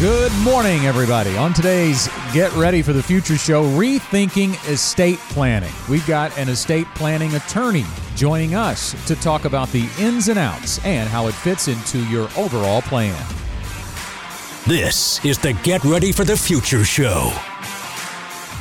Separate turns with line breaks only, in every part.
Good morning, everybody. On today's Get Ready for the Future show, Rethinking Estate Planning. We've got an estate planning attorney joining us to talk about the ins and outs and how it fits into your overall plan.
This is the Get Ready for the Future show.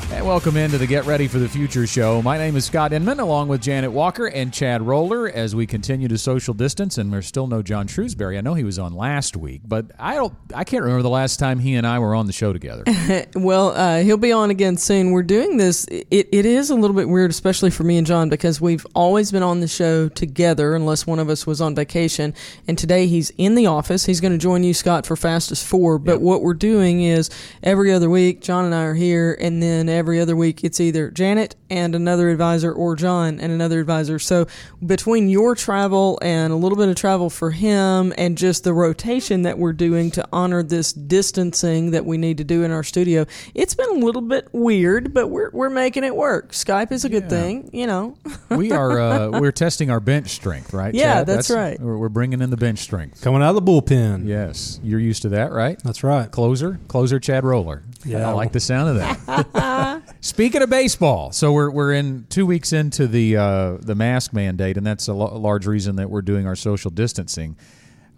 And welcome into the Get Ready for the Future show. My name is Scott Inman, along with Janet Walker and Chad Roller, as we continue to social distance. And there's still no John Shrewsbury. I know he was on last week, but I don't. I can't remember the last time he and I were on the show together.
well, uh, he'll be on again soon. We're doing this. It, it is a little bit weird, especially for me and John, because we've always been on the show together, unless one of us was on vacation. And today he's in the office. He's going to join you, Scott, for Fastest Four. But yep. what we're doing is every other week, John and I are here, and then every other week it's either Janet and another advisor or John and another advisor. So between your travel and a little bit of travel for him and just the rotation that we're doing to honor this distancing that we need to do in our studio, it's been a little bit weird, but we're we're making it work. Skype is a good yeah. thing, you know.
we are uh, we're testing our bench strength, right?
Yeah,
Chad?
that's, that's right.
We're, we're bringing in the bench strength.
Coming out of the bullpen.
Yes, you're used to that, right?
That's right.
Closer, closer, Chad Roller.
Yeah,
I like the sound of that. Speaking of baseball, so we're we're in two weeks into the uh, the mask mandate, and that's a, large reason that we're doing our social distancing.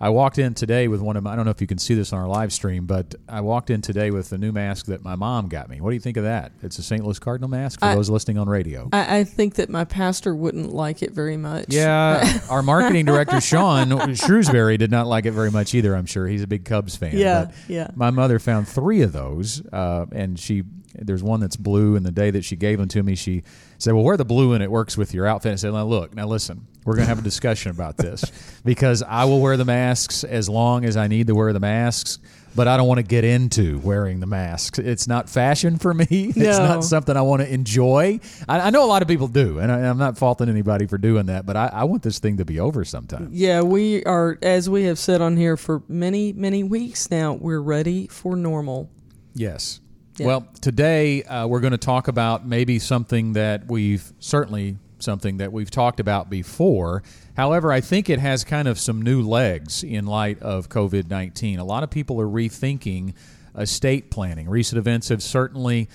I walked in today with one of my, I don't know if you can see this on our live stream, but I walked in today with a new mask that my mom got me. What do you think of that? It's a St. Louis Cardinal mask for I, those listening on radio.
I, I, think that my pastor wouldn't like it very much.
Yeah, our marketing director, Sean Shrewsbury, did not like it very much either, I'm sure. He's a big Cubs fan.
Yeah, yeah.
My mother found three of those, uh, and she there's one that's blue, and the day that she gave them to me, she said, "Well, wear the blue, and it works with your outfit." I said, "Now look, now listen, we're going to have a discussion about this because I will wear the masks as long as I need to wear the masks." But I don't want to get into wearing the masks. It's not fashion for me. It's
no.
not something I want to enjoy. I, I know a lot of people do, and I, am not faulting anybody for doing that. But I, I want this thing to be over sometime.
Yeah, we are, as we have said on here for many, many weeks now. We're ready for normal.
Yes. Yeah. Well, today uh, we're going to talk about maybe something that we've certainly something that we've talked about before. However, I think it has kind of some new legs in light of COVID 19. A lot of people are rethinking estate planning. Recent events have certainly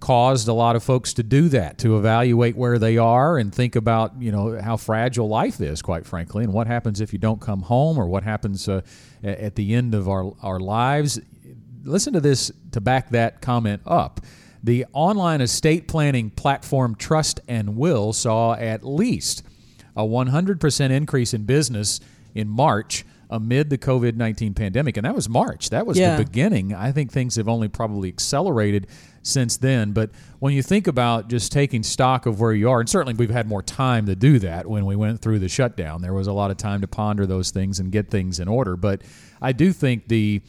caused a lot of folks to do that to evaluate where they are and think about you know how fragile life is quite frankly and what happens if you don't come home or what happens uh, at the end of our, our lives listen to this to back that comment up. The online estate planning platform Trust and Will saw at least a 100% increase in business in March amid the COVID 19 pandemic. And that was March. That was
yeah.
the beginning. I think things have only probably accelerated since then. But when you think about just taking stock of where you are, and certainly we've had more time to do that when we went through the shutdown, there was a lot of time to ponder those things and get things in order. But I do think the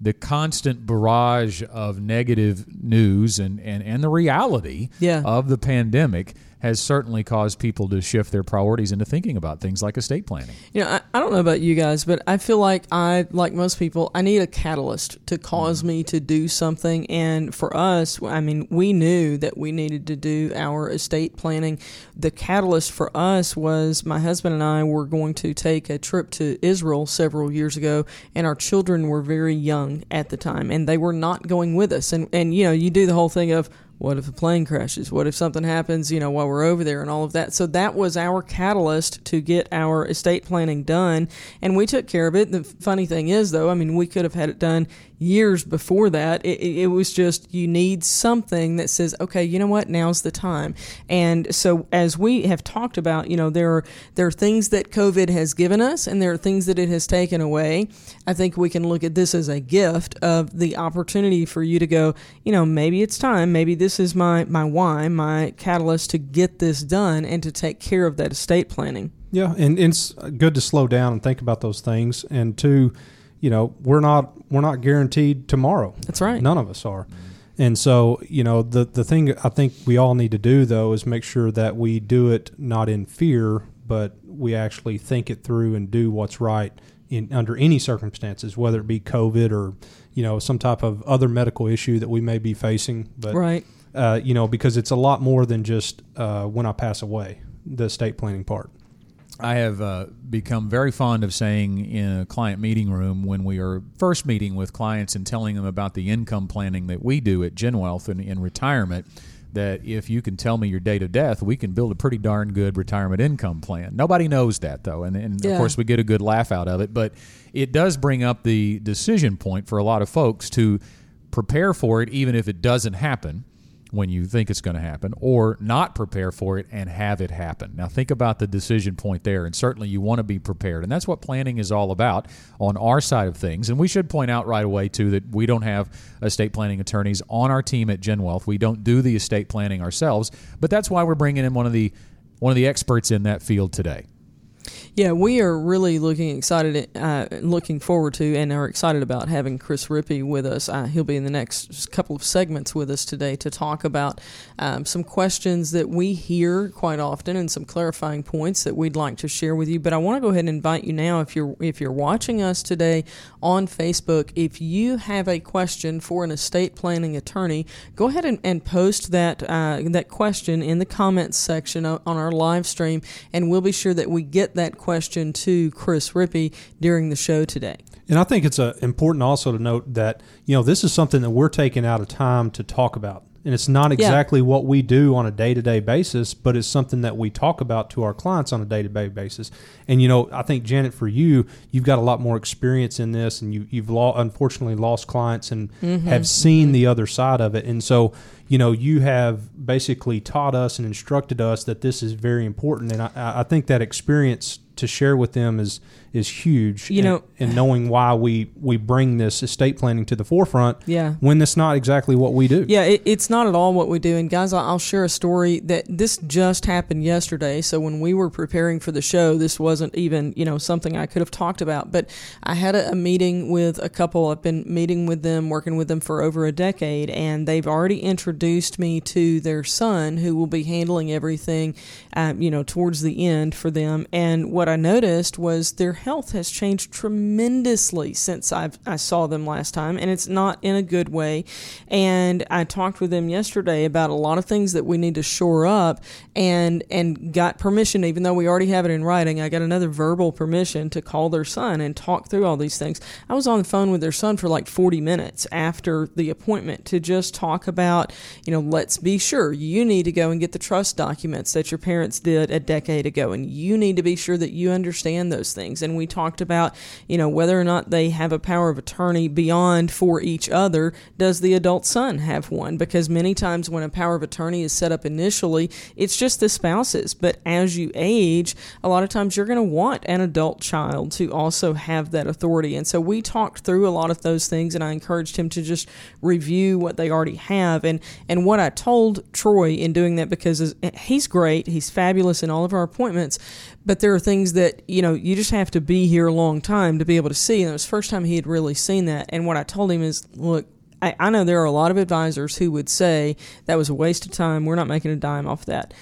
the constant barrage of negative news and, and, and the reality
yeah.
of the pandemic has certainly caused people to shift their priorities into thinking about things like estate planning.
You know, I, I don't know about you guys, but I feel like I, like most people, I need a catalyst to cause me to do something. And for us, I mean, we knew that we needed to do our estate planning. The catalyst for us was my husband and I were going to take a trip to Israel several years ago, and our children were very young at the time, and they were not going with us. And, and you know, you do the whole thing of, what if a plane crashes? What if something happens, you know, while we're over there and all of that? So that was our catalyst to get our estate planning done. And we took care of it. The funny thing is, though, I mean, we could have had it done years before that. It, it, was just you need something that says, okay, you know what, now's the time. And so as we have talked about, you know, there are there are things that COVID has given us, and there are things that it has taken away. I think we can look at this as a gift of the opportunity for you to go, you know, maybe it's time. Maybe this is my my why, my catalyst to get this done and to take care of that estate planning.
Yeah, and it's good to slow down and think about those things, and to you know we're not we're not guaranteed tomorrow.
That's right.
None of us are. And so, you know, the the thing I think we all need to do though is make sure that we do it not in fear, but we actually think it through and do what's right in under any circumstances, whether it be COVID or you know some type of other medical issue that we may be facing. But
right,
uh, you know, because it's a lot more than just uh, when I pass away, the estate planning part.
I have uh, become very fond of saying in a client meeting room when we are first meeting with clients and telling them about the income planning that we do at GenWealth in, in retirement that if you can tell me your date of death, we can build a pretty darn good retirement income plan. Nobody knows that though, and, and yeah. of course we get a good laugh out of it. But it does bring up the decision point for a lot of folks to prepare for it, even if it doesn't happen when you think it's going to happen or not prepare for it and have it happen. Now, think about the decision point there, and certainly you want to be prepared. And that's what planning is all about on our side of things. And we should point out right away, too, that we don't have estate planning attorneys on our team at GenWealth. We don't do the estate planning ourselves, but that's why we're bringing in one of the one of the experts in that field today.
Yeah, we are really looking excited, uh, looking forward to, and are excited about having Chris Rippy with us. Uh, he'll be in the next couple of segments with us today to talk about um, some questions that we hear quite often and some clarifying points that we'd like to share with you. But I want to go ahead and invite you now, if you're if you're watching us today on Facebook, if you have a question for an estate planning attorney, go ahead and, and post that uh, that question in the comments section on our live stream, and we'll be sure that we get that question to Chris Rippy during the show today.
And I think it's uh, important also to note that you know this is something that we're taking out of time to talk about, and it's not exactly yeah. what we do on a day to day basis, but it's something that we talk about to our clients on a day to day basis. And you know, I think Janet, for you, you've got a lot more experience in this, and you, you've lo- unfortunately lost clients and mm-hmm. have seen mm-hmm. the other side of it, and so you know, you have basically taught us and instructed us that this is very important, and I, I think that experience to share with them is is huge.
You know,
and knowing why we we bring this estate planning to the forefront.
Yeah.
When it's not exactly what we do.
Yeah, it, it's not at all what we do. And guys, I'll share a story that this just happened yesterday. So when we were preparing for the show, this wasn't even you know something I could have talked about. But I had a, a meeting with a couple. I've been meeting with them, working with them for over a decade, and they've already introduced me to their son, who will be handling everything, um, you know, towards the end for them. And what I noticed was their health has changed tremendously since I've, I saw them last time, and it's not in a good way. And I talked with them yesterday about a lot of things that we need to shore up, and and got permission, even though we already have it in writing. I got another verbal permission to call their son and talk through all these things. I was on the phone with their son for like 40 minutes after the appointment to just talk about, you know, let's be sure you need to go and get the trust documents that your parents did a decade ago, and you need to be sure that you understand those things. And we talked about, you know, whether or not they have a power of attorney beyond for each other. Does the adult son have one? Because many times when a power of attorney is set up initially, it's just the spouses. But as you age, a lot of times you're going to want an adult child to also have that authority. And so we talked through a lot of those things, and I encouraged him to just review what they already have. And, and what I told Troy in doing that, because uh, he's great, he's fabulous in all of our appointments, but there are things that you know you just have to be here a long time to be able to see and it was the first time he had really seen that. And what i told him is look I, I know there are a lot of advisors who would say that was a waste of time we're not making a dime off that.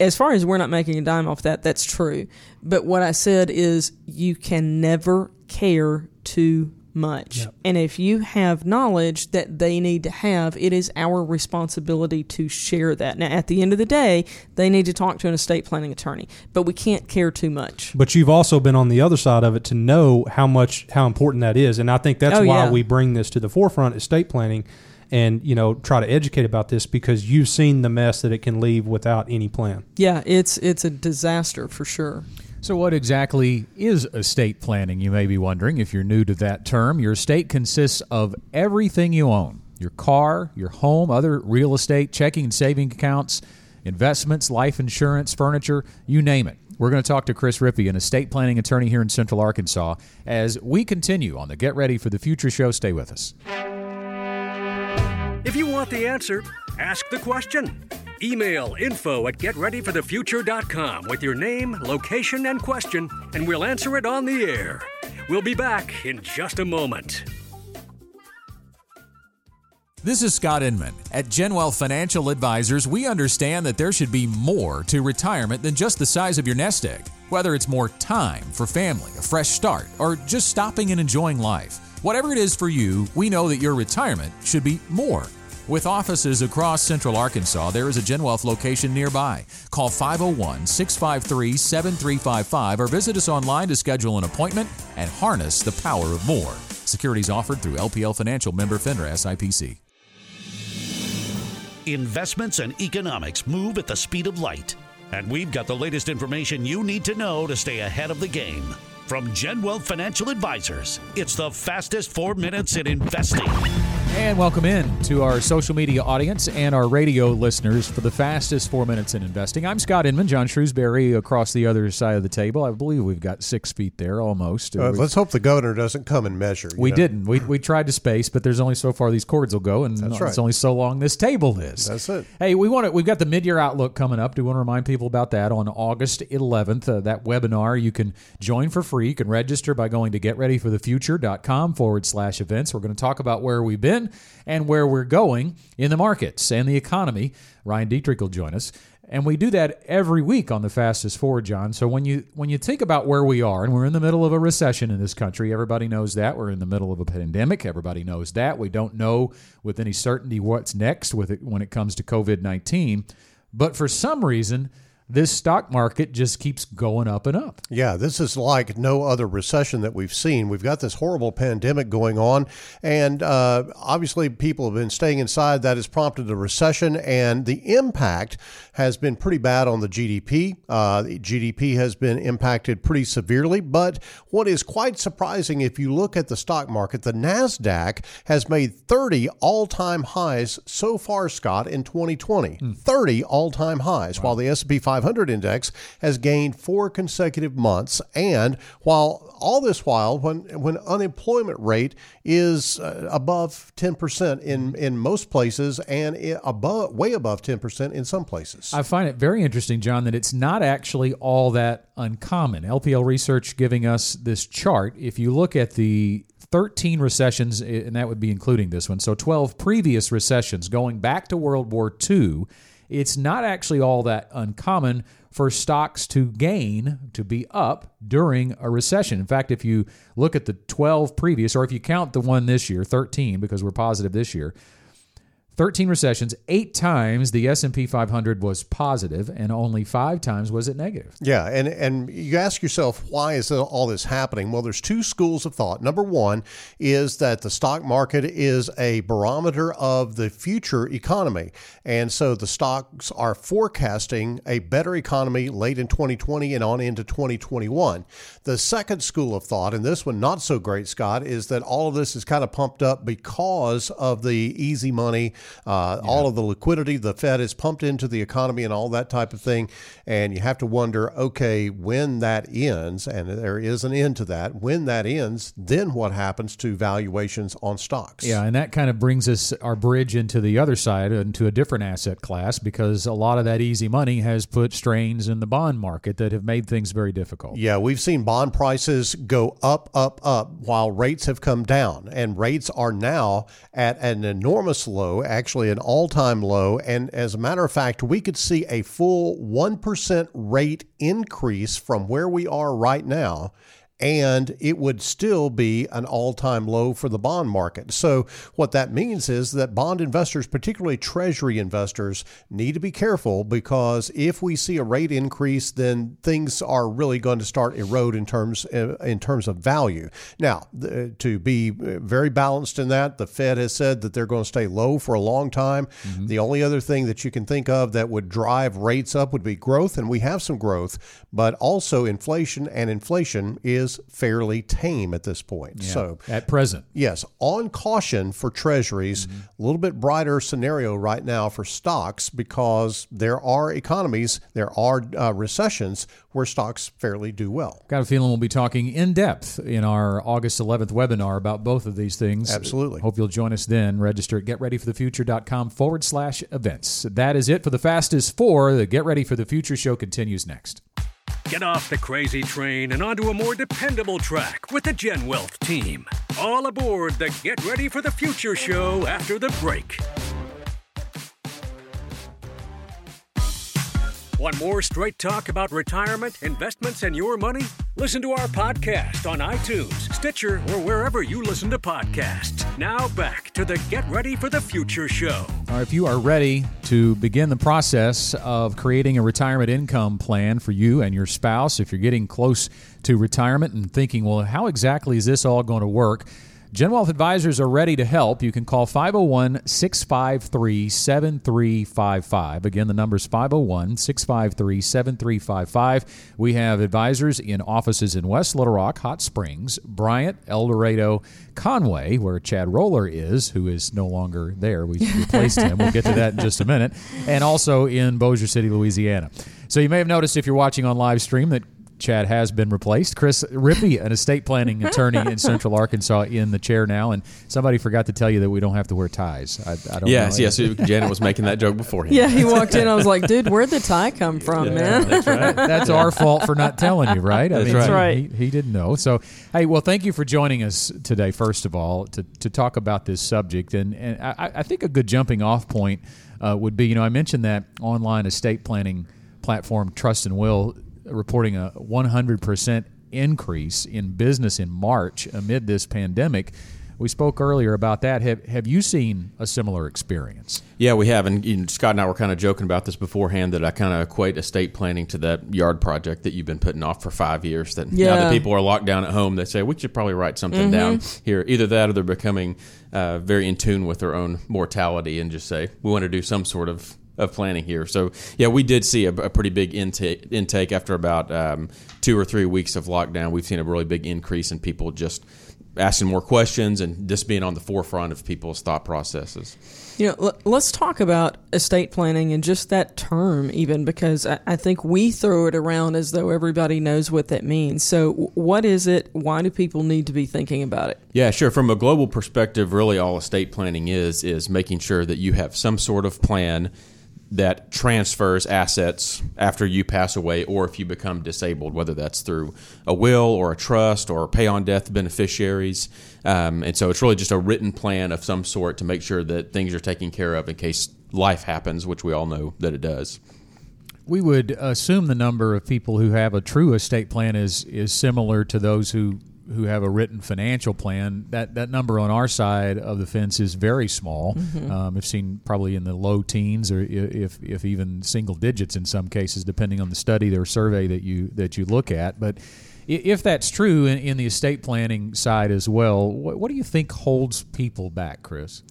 As far as we're not making a dime off that that's true. But what i said is you can never care too much. Yep. And if you have knowledge that they need to have, it is our responsibility to share that. Now, at the end of the day, they need to talk to an estate planning attorney, but we can't care too much.
But you've also been on the other side of it to know how much, how important that is. And I think that's oh, why yeah. we bring this to the forefront, estate planning and you know try to educate about this because you've seen the mess that it can leave without any plan.
Yeah, it's it's a disaster for sure.
So, what exactly is estate planning? You may be wondering if you're new to that term. Your estate consists of everything you own your car, your home, other real estate, checking and saving accounts, investments, life insurance, furniture, you name it. We're going to talk to Chris Rippy, an estate planning attorney here in Central Arkansas, as we continue on the Get Ready for the Future show. Stay with us.
If you want the answer, ask the question. Email info at getreadyforthefuture.com with your name, location, and question, and we'll answer it on the air. We'll be back in just a moment.
This is Scott Inman. At Genwealth Financial Advisors, we understand that there should be more to retirement than just the size of your nest egg. Whether it's more time for family, a fresh start, or just stopping and enjoying life. Whatever it is for you, we know that your retirement should be more. With offices across central Arkansas, there is a Genwealth location nearby. Call 501 653 7355 or visit us online to schedule an appointment and harness the power of more. Securities offered through LPL Financial member FINRA SIPC.
Investments and economics move at the speed of light. And we've got the latest information you need to know to stay ahead of the game. From Genwealth Financial Advisors, it's the fastest four minutes in investing.
And welcome in to our social media audience and our radio listeners for the fastest four minutes in investing. I'm Scott Inman, John Shrewsbury across the other side of the table. I believe we've got six feet there almost.
Uh, let's hope the governor doesn't come and measure.
We
know?
didn't. We, we tried to space, but there's only so far these cords will go, and
That's right.
it's only so long this table is.
That's it.
Hey, we want to, We've got the mid-year outlook coming up. Do you want to remind people about that on August 11th. Uh, that webinar you can join for free. You can register by going to getreadyforthefuture.com forward slash events. We're going to talk about where we've been and where we're going in the markets and the economy. Ryan Detrick will join us. And we do that every week on the fastest forward, John. So when you when you think about where we are, and we're in the middle of a recession in this country, everybody knows that. We're in the middle of a pandemic. Everybody knows that. We don't know with any certainty what's next with it when it comes to COVID nineteen. But for some reason, this stock market just keeps going up and up.
Yeah, this is like no other recession that we've seen. We've got this horrible pandemic going on, and uh, obviously people have been staying inside. That has prompted a recession, and the impact has been pretty bad on the GDP. Uh, the GDP has been impacted pretty severely, but what is quite surprising if you look at the stock market, the NASDAQ has made 30 all time highs so far, Scott, in 2020. 30 all time highs, while the S&P 500 index has gained four consecutive months. And while all this while, when, when unemployment rate is uh, above 10% in, in most places and above, way above 10% in some places.
I find it very interesting, John, that it's not actually all that uncommon. LPL Research giving us this chart. If you look at the 13 recessions, and that would be including this one, so 12 previous recessions going back to World War II, it's not actually all that uncommon for stocks to gain, to be up during a recession. In fact, if you look at the 12 previous, or if you count the one this year, 13, because we're positive this year, 13 recessions, 8 times the S&P 500 was positive and only 5 times was it negative.
Yeah, and and you ask yourself why is all this happening? Well, there's two schools of thought. Number one is that the stock market is a barometer of the future economy, and so the stocks are forecasting a better economy late in 2020 and on into 2021. The second school of thought, and this one not so great, Scott, is that all of this is kind of pumped up because of the easy money, uh, all of the liquidity the Fed has pumped into the economy and all that type of thing, and you have to wonder, okay, when that ends, and there is an end to that, when that ends, then what happens to valuations on stocks?
Yeah, and that kind of brings us our bridge into the other side, into a different asset class, because a lot of that easy money has put strains in the bond market that have made things very difficult.
Yeah, we've seen bond prices go up, up, up while rates have come down. And rates are now at an enormous low, actually an all time low. And as a matter of fact, we could see a full 1% rate increase from where we are right now. And it would still be an all time low for the bond market. So, what that means is that bond investors, particularly treasury investors, need to be careful because if we see a rate increase, then things are really going to start erode in terms uh, in terms of value. Now, to be uh, very balanced in that, the Fed has said that they're going to stay low for a long time. The only other thing that you can think of that would drive rates up would be growth, and we have some growth, but also inflation, and inflation is fairly tame at this point. So,
At present.
Yes, on caution for treasuries, a little bit brighter scenario right now for stocks because there are economies, there are uh, recessions where stocks fairly do well.
Got a feeling we'll be talking in depth in our August 11th webinar about both of these things.
Absolutely.
Hope you'll join us then. Register at getreadyforthefuture.com forward slash events. That is it for the fastest four. The Get Ready for the Future show continues next.
Get off the crazy train and onto a more dependable track with the Gen Wealth team. All aboard the Get Ready for the Future show after the break. Want more straight talk about retirement, investments, and your money? Listen to our podcast on iTunes, Stitcher, or wherever you listen to podcasts. Now back to the Get Ready for the Future show.
Right, if you are ready to begin the process of creating a retirement income plan for you and your spouse, if you're getting close to retirement and thinking, well, how exactly is this all going to work? Gen Wealth Advisors are ready to help. You can call 501 653 7355. Again, the number is 501 653 7355. We have advisors in offices in West Little Rock, Hot Springs, Bryant, El Dorado, Conway, where Chad Roller is, who is no longer there. We replaced him. We'll get to that in just a minute. And also in Bossier City, Louisiana. So you may have noticed if you're watching on live stream that Chad has been replaced. Chris Rippy, an estate planning attorney in Central Arkansas, in the chair now. And somebody forgot to tell you that we don't have to wear ties. I, I don't
yes,
know.
yes. Janet was making that joke beforehand.
Yeah, he walked in. I was like, dude, where'd the tie come from, yeah, man?
That's right. That's our fault for not telling you, right?
I
that's
mean,
right.
He, he, didn't know. So, hey, well, thank you for joining us today, first of all, to, to talk about this subject. And, and I, I think a good jumping off point uh, would be, you know, I mentioned that online estate planning platform, Trust and Will reporting a 100% increase in business in March amid this pandemic. We spoke earlier about that. Have Have you seen a similar experience?
Yeah, we have. And you know, Scott and I were kind of joking about this beforehand that I kind of equate estate planning to that yard project that you've been putting off for five years. That
yeah.
now that people are locked down at home, they say we should probably write something mm-hmm. down here. Either that, or they're becoming uh, very in tune with their own mortality and just say we want to do some sort of of planning here. So yeah, we did see a, a pretty big intake intake after about um, two or three weeks of lockdown. We've seen a really big increase in people just asking more questions and just being on the forefront of people's thought processes.
You know, let's talk about estate planning and just that term, even because I think we throw it around as though everybody knows what that means. So, what is it? Why do people need to be thinking about it?
Yeah, sure. From a global perspective, really all estate planning is is making sure that you have some sort of plan that transfers assets after you pass away or if you become disabled, whether that's through a will or a trust or pay on death beneficiaries. Um, and so it's really just a written plan of some sort to make sure that things are taken care of in case life happens, which we all know that it does.
We would assume the number of people who have a true estate plan is is similar to those who who have a written financial plan, that, that number on our side of the fence is very small. Mm-hmm. Um, I've seen probably in the low teens, or if if even single digits in some cases, depending on the study or survey that you that you look at. But if that's true in, in the estate planning side as well, what, what, do you think holds people back, Chris?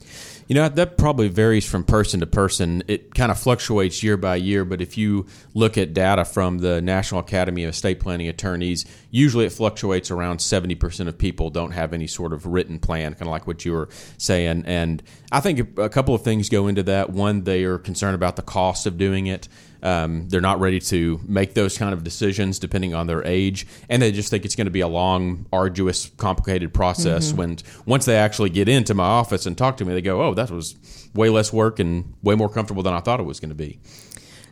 You know, that probably varies from person to person. It kind of fluctuates year by year, but if you look at data from the National Academy of Estate Planning Attorneys, usually it fluctuates around 70% of people don't have any sort of written plan, kind of like what you were saying. And I think a couple of things go into that. One, they are concerned about the cost of doing it. Um, they're not ready to make those kind of decisions depending on their age, and they just think it's going to be a long, arduous, complicated process. Mm-hmm. When once they actually get into my office and talk to me, they go, "Oh, that was way less work and way more comfortable than I thought it was going to be."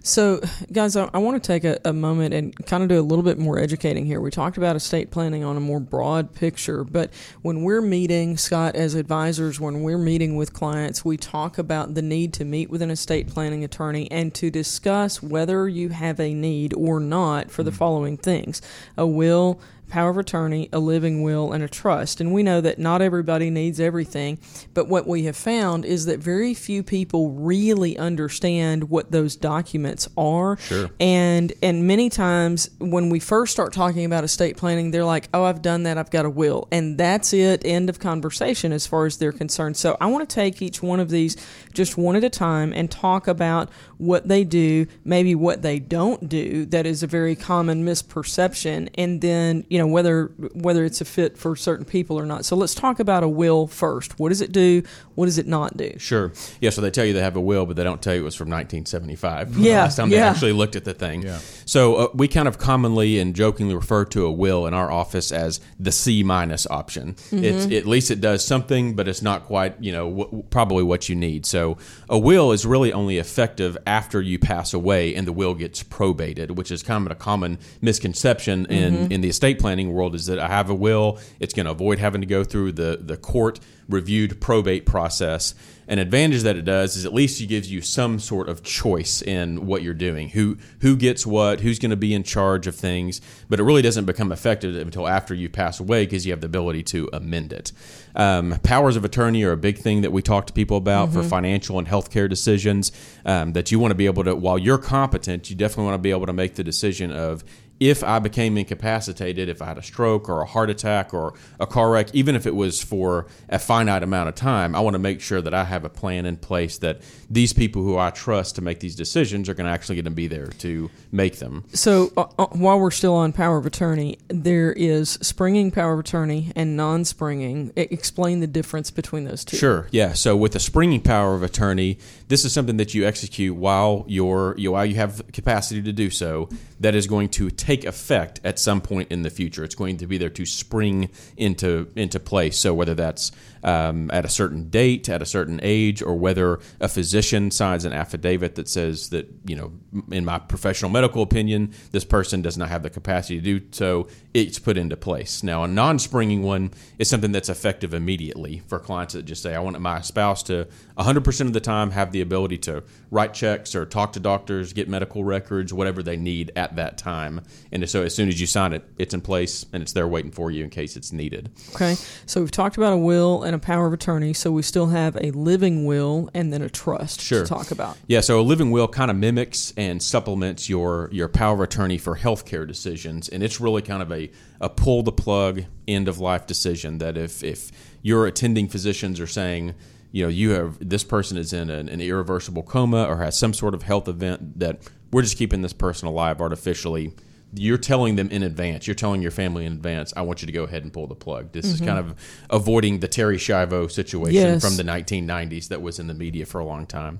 So, guys, I, I want to take a, a, moment and kind of do a little bit more educating here. We talked about estate planning on a more broad picture, but when we're meeting, Scott, as advisors, when we're meeting with clients, we talk about the need to meet with an estate planning attorney and to discuss whether you have a need or not for the mm. following things a will, power of attorney, a living will, and a trust. And we know that not everybody needs everything, but what we have found is that very few people really understand what those documents are.
Sure.
And and many times when we first start talking about estate planning, they're like, "Oh, I've done that. I've got a will." And that's it. End of conversation as far as they're concerned. So, I want to take each one of these just one at a time and talk about what they do, maybe what they don't do that is a very common misperception, and then, you know, whether whether it's a fit for certain people or not. So let's talk about a will first. What does it do? What does it not do?
Sure. Yeah, so they tell you they have a will, but they don't tell you it was from 1975.
Yeah.
last time
yeah.
they actually looked at the thing.
Yeah.
So uh, we kind of commonly and jokingly refer to a will in our office as the C minus option.
Mm-hmm.
It's at least it does something, but it's not quite you know w- probably what you need. So a will is really only effective after you pass away and the will gets probated, which is kind of a common misconception in
Mm-hmm.
in the estate planning world. Is that I have a will, it's going to avoid having to go through the the court reviewed probate process. An advantage that it does is at least it gives you some sort of choice in what you're doing. Who who gets what, who's going to be in charge of things, but it really doesn't become effective until after you pass away because you have the ability to amend it. Um, powers of attorney are a big thing that we talk to people about for financial and healthcare decisions. Um, that you want to be able to, while you're competent, you definitely want to be able to make the decision of if I became incapacitated, if I had a stroke or a heart attack or a car wreck, even if it was for a finite amount of time, I want to make sure that I have a plan in place that these people who I trust to make these decisions are going to actually going to be there to make them.
So uh, uh, while we're still on power of attorney, there is springing power of attorney and non-springing. E- explain the difference between those two.
Sure. Yeah. So with a springing power of attorney, this is something that you execute while you're you while you have capacity to do so. That is going to take effect at some point in the future. It's going to be there to spring into into place. So whether that's um, at a certain date, at a certain age, or whether a physician signs an affidavit that says that you know, in my professional medical opinion, this person does not have the capacity to do so, it's put into place. Now, a non-springing one is something that's effective immediately for clients that just say, I want my spouse to 100% of the time have the ability to write checks or talk to doctors, get medical records, whatever they need at that time. And so as soon as you sign it, it's in place and it's there waiting for you in case it's needed.
Okay. So we've talked about a will and a power of attorney. So we still have a living will and then a trust
Sure.
to talk about.
Yeah, so a living will kind of mimics and supplements your your power of attorney for healthcare decisions, and it's really kind of a, a pull the plug end of life decision. That if if your attending physicians are saying, you know, you have this person is in an, an irreversible coma or has some sort of health event that we're just keeping this person alive artificially. You're telling them in advance. You're telling your family in advance. I want you to go ahead and pull the plug. This is mm-hmm. kind of avoiding the Terri Schiavo situation
Yes.
from the 1990s that was in the media for a long time.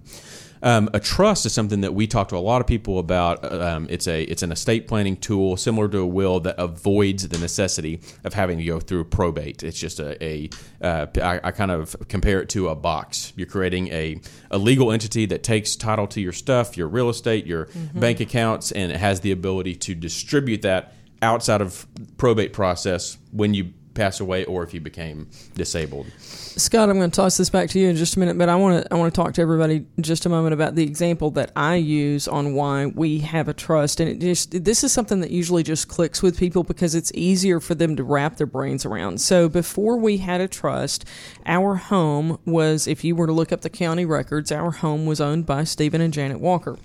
Um, a trust is something that we talk to a lot of people about. Um, it's a it's an estate planning tool similar to a will that avoids the necessity of having to go through probate. It's just a, a uh, I, I kind of compare it to a box. You're creating a, a legal entity that takes title to your stuff, your real estate, your bank accounts, and it has the ability to distribute that outside of probate process when you pass away or if you became disabled.
Scott, I'm going to toss this back to you in just a minute, but I want to I want to talk to everybody just a moment about the example that I use on why we have a trust, and it just this is something that usually just clicks with people because it's easier for them to wrap their brains around. So before we had a trust, our home was, if you were to look up the county records, our home was owned by Stephen and Janet Walker.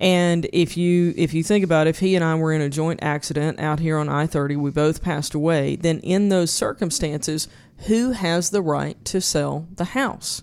And if you if you think about it, if he and I were in a joint accident out here on I thirty, we both passed away. Then in those circumstances, who has the right to sell the house?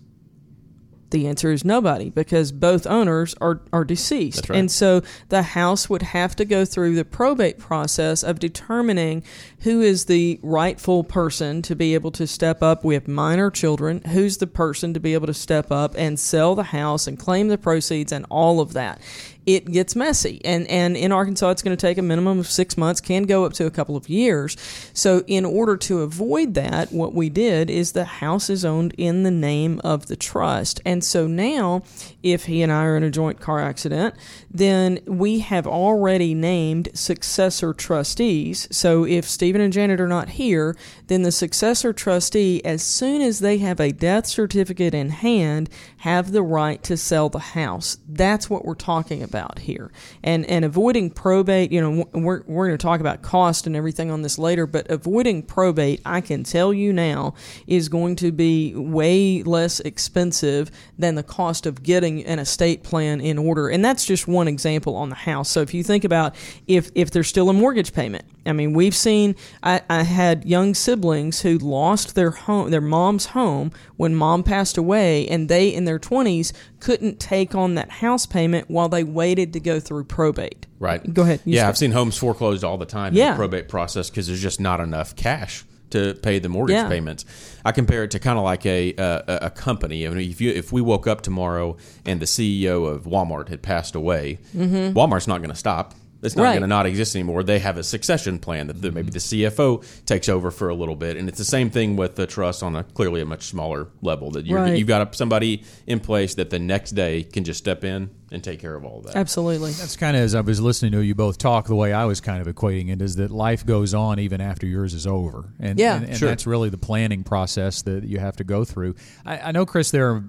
The answer is nobody because both owners are, are deceased.
Right.
And so the house would have to go through the probate process of determining who is the rightful person to be able to step up. We have minor children. Who's the person to be able to step up and sell the house and claim the proceeds and all of that? It gets messy. And, and in Arkansas, it's going to take a minimum of six months, can go up to a couple of years. So, in order to avoid that, what we did is the house is owned in the name of the trust. And so now, if he and I are in a joint car accident, then we have already named successor trustees. So, if Stephen and Janet are not here, then the successor trustee, as soon as they have a death certificate in hand, have the right to sell the house. That's what we're talking about here. And and avoiding probate, you know, we're we're going to talk about cost and everything on this later, but avoiding probate, I can tell you now, is going to be way less expensive than the cost of getting an estate plan in order. And that's just one example on the house. So if you think about if if there's still a mortgage payment, I mean, we've seen I, I had young siblings who lost their home, their mom's home when mom passed away, and they in their 20s couldn't take on that house payment while they waited to go through probate.
Right.
Go ahead.
Yeah,
start.
I've seen homes foreclosed all the time in the probate process because there's just not enough cash to pay the mortgage
Yeah.
payments. I compare it to kind of like a, a a company. I mean, if you if we woke up tomorrow and the CEO of Walmart had passed away,
Mm-hmm.
Walmart's not going to stop. It's not
Right.
going to not exist anymore. They have a succession plan that the, maybe the CFO takes over for a little bit, and it's the same thing with the trust on a clearly a much smaller level. That you're,
Right.
you've got somebody in place that the next day can just step in and take care of all of that.
Absolutely.
That's kind of as I was listening to you both talk. The way I was kind of equating it is that life goes on even after yours is over, and
Yeah.
and, and
Sure.
that's really the planning process that you have to go through. I, I know, Chris, there are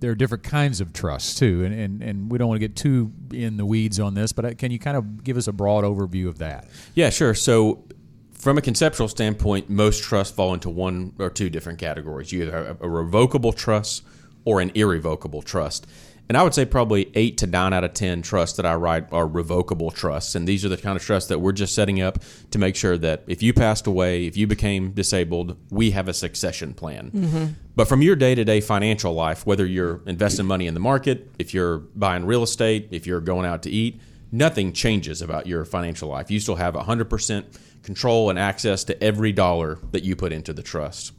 there are different kinds of trusts too, and, and, and we don't want to get too in the weeds on this, but uh, can you kind of give us a broad overview of that?
Yeah, sure. So, from a conceptual standpoint, most trusts fall into one or two different categories. You either have a revocable trust or an irrevocable trust. And I would say probably eight to nine out of 10 trusts that I write are revocable trusts. And these are the kind of trusts that we're just setting up to make sure that if you passed away, if you became disabled, we have a succession plan. Mm-hmm. But from your day to day financial life, whether you're investing money in the market, if you're buying real estate, if you're going out to eat, nothing changes about your financial life. You still have 100% control and access to every dollar that you put into the trust.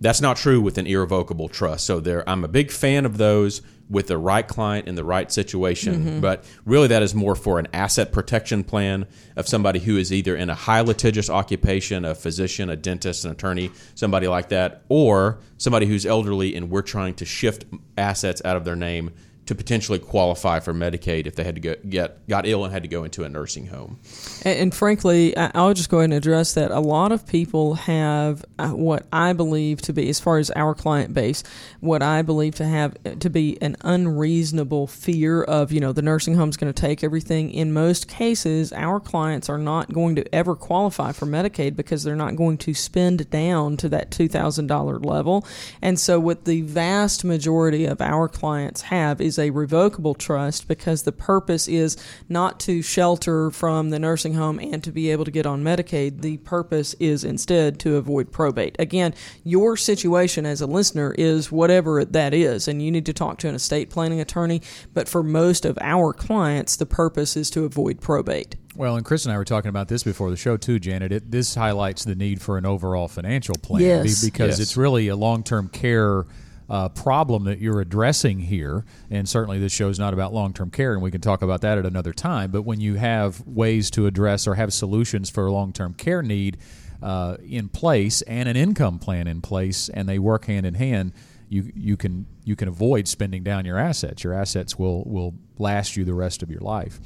That's not true with an irrevocable trust. So there, I'm a big fan of those with the right client in the right situation. Mm-hmm. But really, that is more for an asset protection plan of somebody who is either in a high litigious occupation, a physician, a dentist, an attorney, somebody like that, or somebody who's elderly and we're trying to shift assets out of their name to potentially qualify for Medicaid if they had to go, get got ill and had to go into a nursing home.
And, and frankly, I- I'll just go ahead and address that. A lot of people have uh, what I believe to be, as far as our client base, what I believe to have uh, to be an unreasonable fear of, you know, the nursing home's going to take everything. In most cases, our clients are not going to ever qualify for Medicaid because they're not going to spend down to that $2,000 level. And so, what the vast majority of our clients have is a revocable trust because the purpose is not to shelter from the nursing home and to be able to get on Medicaid. The purpose is instead to avoid probate. Again, your situation as a listener is whatever that is, and you need to talk to an estate planning attorney. But for most of our clients, the purpose is to avoid probate.
Well, and Chris and I were talking about this before the show too, Janet. It, this highlights the need for an overall financial plan
Yes.
because
Yes.
it's really a long-term care uh, problem that you're addressing here. And certainly, this show is not about long-term care, and we can talk about that at another time. But when you have ways to address or have solutions for a long-term care need uh, in place and an income plan in place, and they work hand in hand, you you can you can avoid spending down your assets. Your assets will will last you the rest of your life.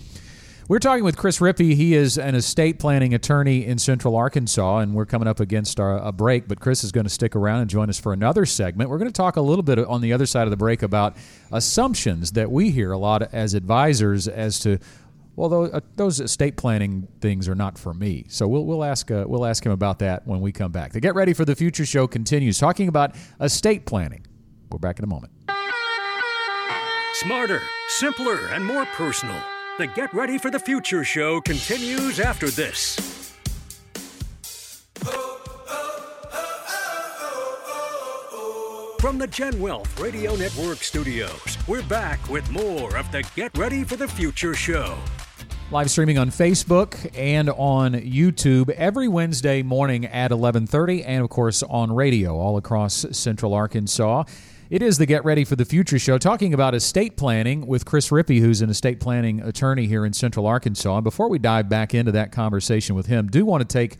We're talking with Chris Rippy. He is an estate planning attorney in Central Arkansas, and we're coming up against our, a break. But Chris is going to stick around and join us for another segment. We're going to talk a little bit on the other side of the break about assumptions that we hear a lot as advisors as to. Well, those, uh, those estate planning things are not for me. So we'll we'll ask uh, we'll ask him about that when we come back. The Get Ready for the Future show continues talking about estate planning. We're back in a moment.
Smarter, simpler, and more personal. The Get Ready for the Future show continues after this. From the Gen Wealth Radio Network studios, we're back with more of the Get Ready for the Future show.
live streaming on Facebook and on YouTube every Wednesday morning at 11:30 and of course on radio all across Central Arkansas. It is the Get Ready for the Future show talking about estate planning with Chris Rippy who's an estate planning attorney here in Central Arkansas. And before we dive back into that conversation with him, do want to take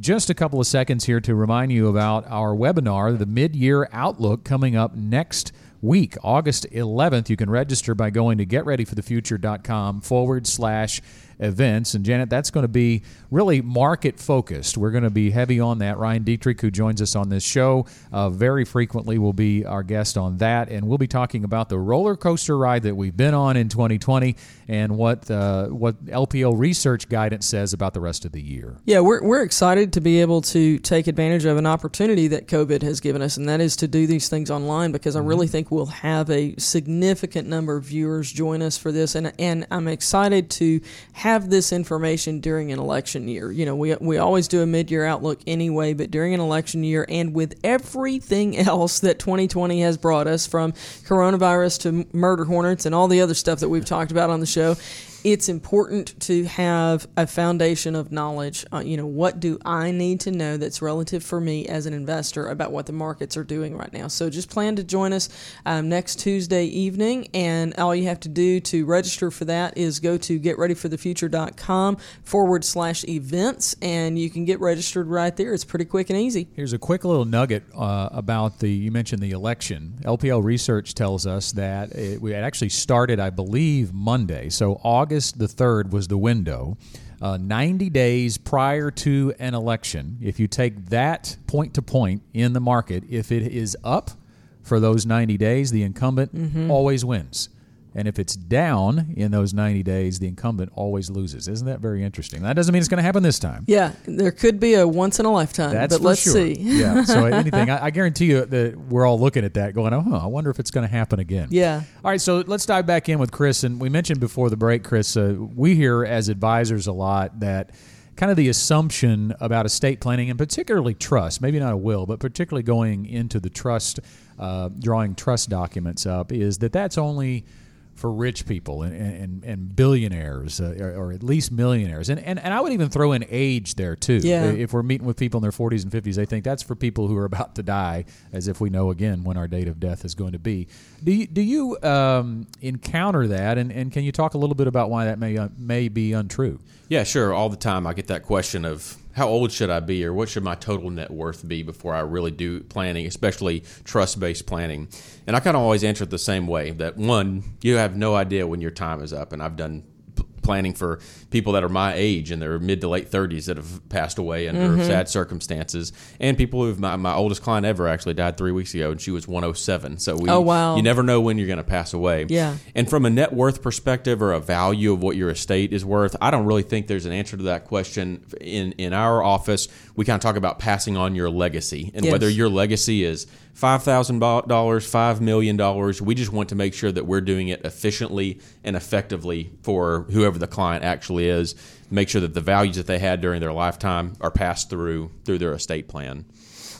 just a couple of seconds here to remind you about our webinar, the Mid-Year Outlook coming up next week, August 11th. You can register by going to getreadyforthefuture.com forward slash events. And Janet, that's going to be really market focused. We're going to be heavy on that. Ryan Detrick, who joins us on this show uh, very frequently, will be our guest on that. And we'll be talking about the roller coaster ride that we've been on in 2020 and what, uh, what LPL research guidance says about the rest of the year.
Yeah, we're, we're excited to be able to take advantage of an opportunity that COVID has given us, and that is to do these things online because I really think we'll have a significant number of viewers join us for this. And, and I'm excited to have this information during an election year. You know, we, we always do a mid year outlook anyway, but during an election year and with everything else that 2020 has brought us from coronavirus to murder hornets and all the other stuff that we've talked about on the show, it's important to have a foundation of knowledge. Uh, you know, what do I need to know that's relative for me as an investor about what the markets are doing right now? So just plan to join us um, next Tuesday evening, and all you have to do to register for that is go to getreadyforthefuture.com forward slash events, and you can get registered right there. It's pretty quick and easy.
Here's a quick little nugget uh, about the you mentioned the election. LPL research tells us that it, it actually started, I believe, Monday. So August the 3rd was the window. Uh, 90 days prior to an election, if you take that point to point in the market, if it is up for those 90 days, the incumbent
Mm-hmm.
always wins. And if it's down in those 90 days, the incumbent always loses. Isn't that very interesting? That doesn't mean it's going to happen this time.
Yeah, there could be a once in a lifetime,
That's
but let's
sure.
see.
yeah. So anything, I, I guarantee you that we're all looking at that, going, "Oh, huh, I wonder if it's going to happen again."
Yeah.
All right. So let's dive back in with Chris. And we mentioned before the break, Chris. Uh, we hear as advisors a lot that kind of the assumption about estate planning and particularly trust, maybe not a will, but particularly going into the trust, uh, drawing trust documents up, is that that's only for rich people and, and, and billionaires uh, or, or at least millionaires. And, and, and I would even throw in age there too.
Yeah.
If we're meeting with people in their 40s and 50s, they think that's for people who are about to die, as if we know again when our date of death is going to be. Do you, do you um, encounter that? And, and can you talk a little bit about why that may, uh, may be untrue?
Yeah, sure. All the time I get that question of how old should I be or what should my total net worth be before I really do planning, especially trust based planning. And I kind of always answer it the same way that one, you have no idea when your time is up. And I've done planning for people that are my age in their mid to late 30s that have passed away under
Mm-hmm.
sad circumstances, and people who've my, my oldest client ever actually died three weeks ago, and she was 107. So we,
Oh, wow.
you never know when you're going to pass away.
Yeah.
And from a net worth perspective or a value of what your estate is worth, I don't really think there's an answer to that question. In in our office, we kind of talk about passing on your legacy and
Yes.
whether your legacy is five thousand dollars, five million dollars. We just want to make sure that we're doing it efficiently and effectively for whoever the client actually is. Make sure that the values that they had during their lifetime are passed through through their estate plan.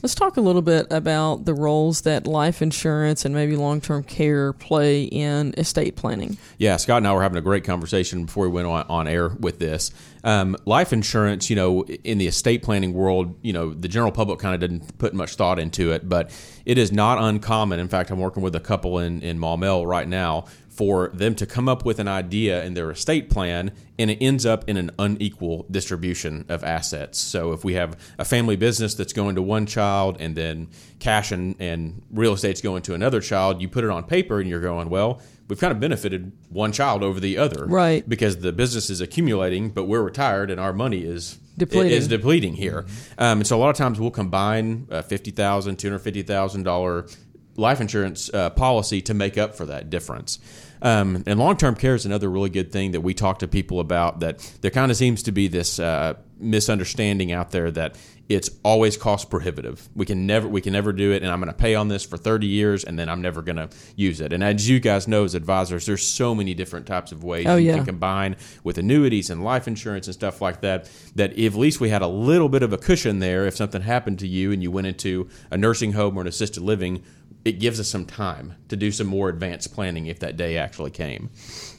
Let's talk a little bit about the roles that life insurance and maybe long term care play in estate planning.
Yeah, Scott and I were having a great conversation before we went on, on air with this. Um, life insurance, you know, in the estate planning world, you know, the general public kind of didn't put much thought into it, but it is not uncommon. In fact, I'm working with a couple in, in Maumelle right now for them to come up with an idea in their estate plan and it ends up in an unequal distribution of assets. So if we have a family business that's going to one child and then cash and, and real estate's going to another child, you put it on paper and you're going, well, we've kind of benefited one child over the other.
Right.
Because the business is accumulating, but we're retired and our money is
Depleting.
Is depleting here. Um, and so a lot of times we'll combine a $50,000, $250,000 life insurance uh, policy to make up for that difference. Um, and long term care is another really good thing that we talk to people about. That there kind of seems to be this uh, misunderstanding out there that it's always cost prohibitive. We can never we can never do it, and I'm going to pay on this for 30 years, and then I'm never going to use it. And as you guys know, as advisors, there's so many different types of ways
Oh,
you
yeah.
can combine with annuities and life insurance and stuff like that. That if at least we had a little bit of a cushion there, if something happened to you and you went into a nursing home or an assisted living, it gives us some time to do some more advanced planning if that day actually came.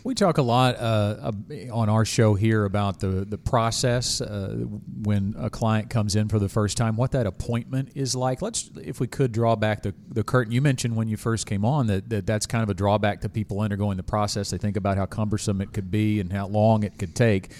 We talk a lot uh, on our show here about the the process uh, when a client comes in for the first time, what that appointment is like. Let's, if we could, draw back the, the curtain. You mentioned when you first came on that, that that's kind of a drawback to people undergoing the process. They think about how cumbersome it could be and how long it could take.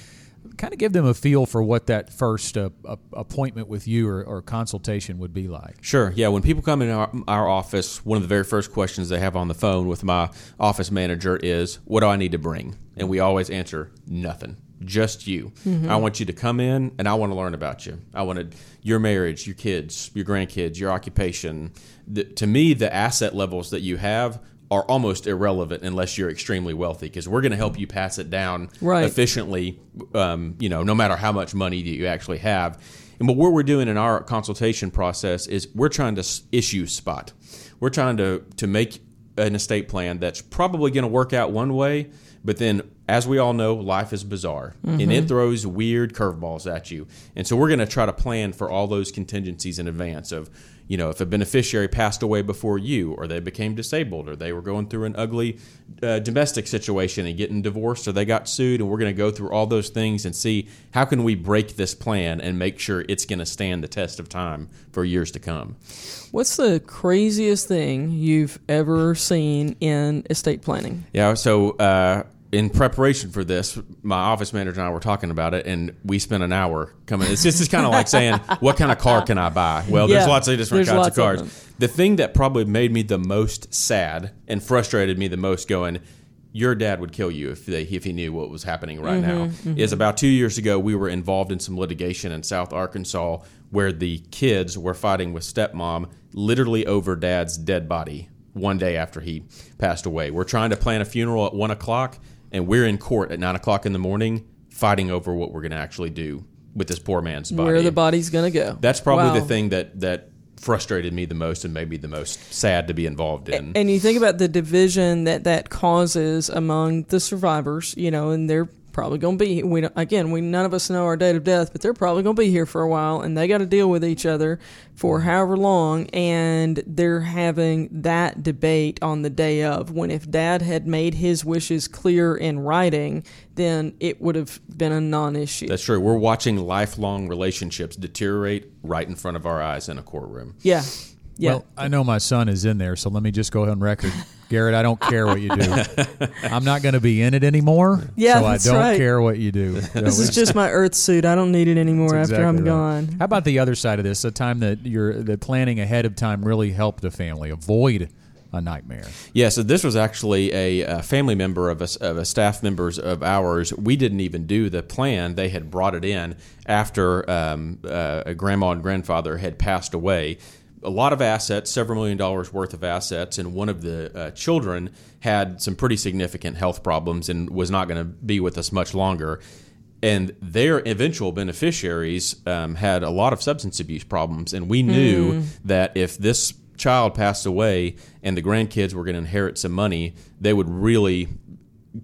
Kind of give them a feel for what that first uh, appointment with you or, or consultation would be like.
Sure. Yeah. When people come in our, our office, one of the very first questions they have on the phone with my office manager is, What do I need to bring? And we always answer, Nothing. Just you. I want you to come in and I want to learn about you. I wanted your marriage, your kids, your grandkids, your occupation. The, to me, the asset levels that you have are almost irrelevant unless you're extremely wealthy because we're going to help you pass it down
Right.
efficiently, um, you know, no matter how much money that you actually have. And but what we're doing in our consultation process is we're trying to issue spot. We're trying to to make an estate plan that's probably going to work out one way, But then, as we all know, life is bizarre and
Mm-hmm.
it throws weird curveballs at you. And so, we're going to try to plan for all those contingencies in advance of, you know, if a beneficiary passed away before you, or they became disabled, or they were going through an ugly uh, domestic situation and getting divorced, or they got sued, and we're going to go through all those things and see how can we break this plan and make sure it's going to stand the test of time for years to come.
What's the craziest thing you've ever seen in estate planning?
Yeah. So uh, in preparation for this, my office manager and I were talking about it, and we spent an hour coming. It's just kind of like saying, "What kind of car can I buy?" Well, there's lots of different
there's
kinds of
lots of
cars. the thing that probably made me the most sad and frustrated me the most, going. Your dad would kill you if they, if he knew what was happening right mm-hmm, now. Mm-hmm. Is about two years ago we were involved in some litigation in South Arkansas where the kids were fighting with stepmom literally over dad's dead body one day after he passed away. We're trying to plan a funeral at one o'clock, and we're in court at nine o'clock in the morning fighting over what we're going to actually do with this poor man's body.
Where the body's going to go?
That's probably
Wow.
the thing that that frustrated me the most and made me the most sad to be involved in.
And you think about the division that that causes among the survivors, you know, and they're probably going to be. We don't- again, we none of us know our date of death, but they're probably going to be here for a while, and they got to deal with each other for however long, and they're having that debate on the day of. When if Dad had made his wishes clear in writing, then it would have been a non-issue.
That's true. We're watching lifelong relationships deteriorate right in front of our eyes in a courtroom.
yeah, yeah.
Well, I know my son is in there, so let me just go ahead on record. Garrett, I don't care what you do. I'm not going to be in it anymore.
Yeah,
so I
that's
don't
right.
care what you do.
this is just my Earth suit. I don't need it anymore
That's
after I'm
exactly right.
gone.
How about the other side of this? A time that you're that planning ahead of time really helped a family avoid a nightmare.
Yeah, so this was actually a, uh family member of a, of a staff members of ours. We didn't even do the plan; they had brought it in after um, uh, a grandma and grandfather had passed away. A lot of assets, several million dollars worth of assets, and one of the uh, children had some pretty significant health problems and was not going to be with us much longer. And their eventual beneficiaries um, had a lot of substance abuse problems, and we knew that if this child passed away and the grandkids were going to inherit some money, they would really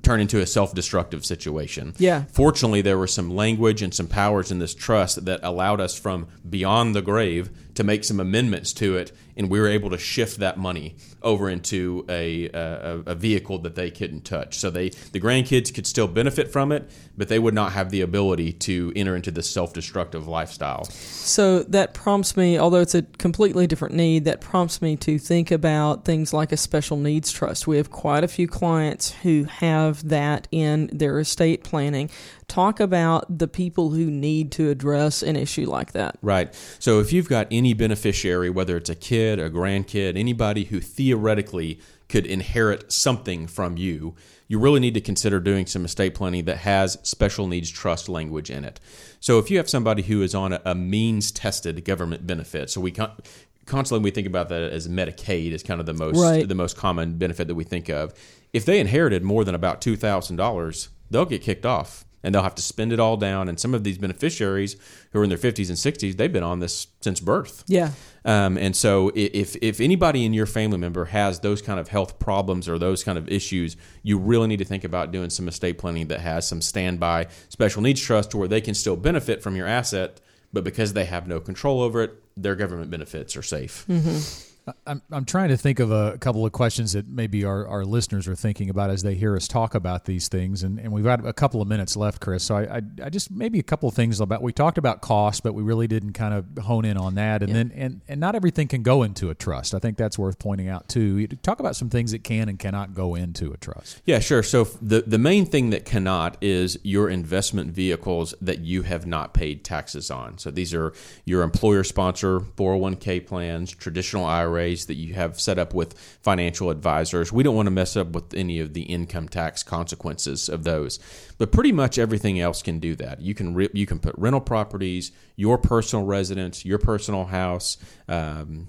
turn into a self-destructive situation.
Yeah.
Fortunately, there was some language and some powers in this trust that allowed us from beyond the grave to make some amendments to it, and we were able to shift that money over into a, a, a vehicle that they couldn't touch. So they the grandkids could still benefit from it, but they would not have the ability to enter into this self-destructive lifestyle.
So that prompts me, although it's a completely different need, that prompts me to think about things like a special needs trust. We have quite a few clients who have that in their estate planning. Talk about the people who need to address an issue like that.
Right. So if you've got any beneficiary, whether it's a kid, a grandkid, anybody who theoretically could inherit something from you, you really need to consider doing some estate planning that has special needs trust language in it. So if you have somebody who is on a, a means tested government benefit, so we con- constantly we think about that as Medicaid is kind of the most
Right.
the most common benefit that we think of. If they inherited more than about two thousand dollars, they'll get kicked off and they'll have to spend it all down. And some of these beneficiaries who are in their fifties and sixties, they've been on this since birth.
Yeah.
Um, and so, if if anybody in your family member has those kind of health problems or those kind of issues, you really need to think about doing some estate planning that has some standby special needs trust where they can still benefit from your asset, but because they have no control over it, their government benefits are safe.
I'm, I'm trying to think of a couple of questions that maybe our, our listeners are thinking about as they hear us talk about these things. And, and we've got a couple of minutes left, Chris. So I, I, I just maybe a couple of things about we talked about cost, but we really didn't kind of hone in on that. And then and, and not everything can go into a trust. I think that's worth pointing out too. Talk about some things that can and cannot go into a trust.
Yeah, sure. So the the main thing that cannot is your investment vehicles that you have not paid taxes on. So these are your employer sponsor 401k plans, traditional IRAs that you have set up with financial advisors. We don't want to mess up with any of the income tax consequences of those. But pretty much everything else can do that. You can re- you can put rental properties, your personal residence, your personal house, um,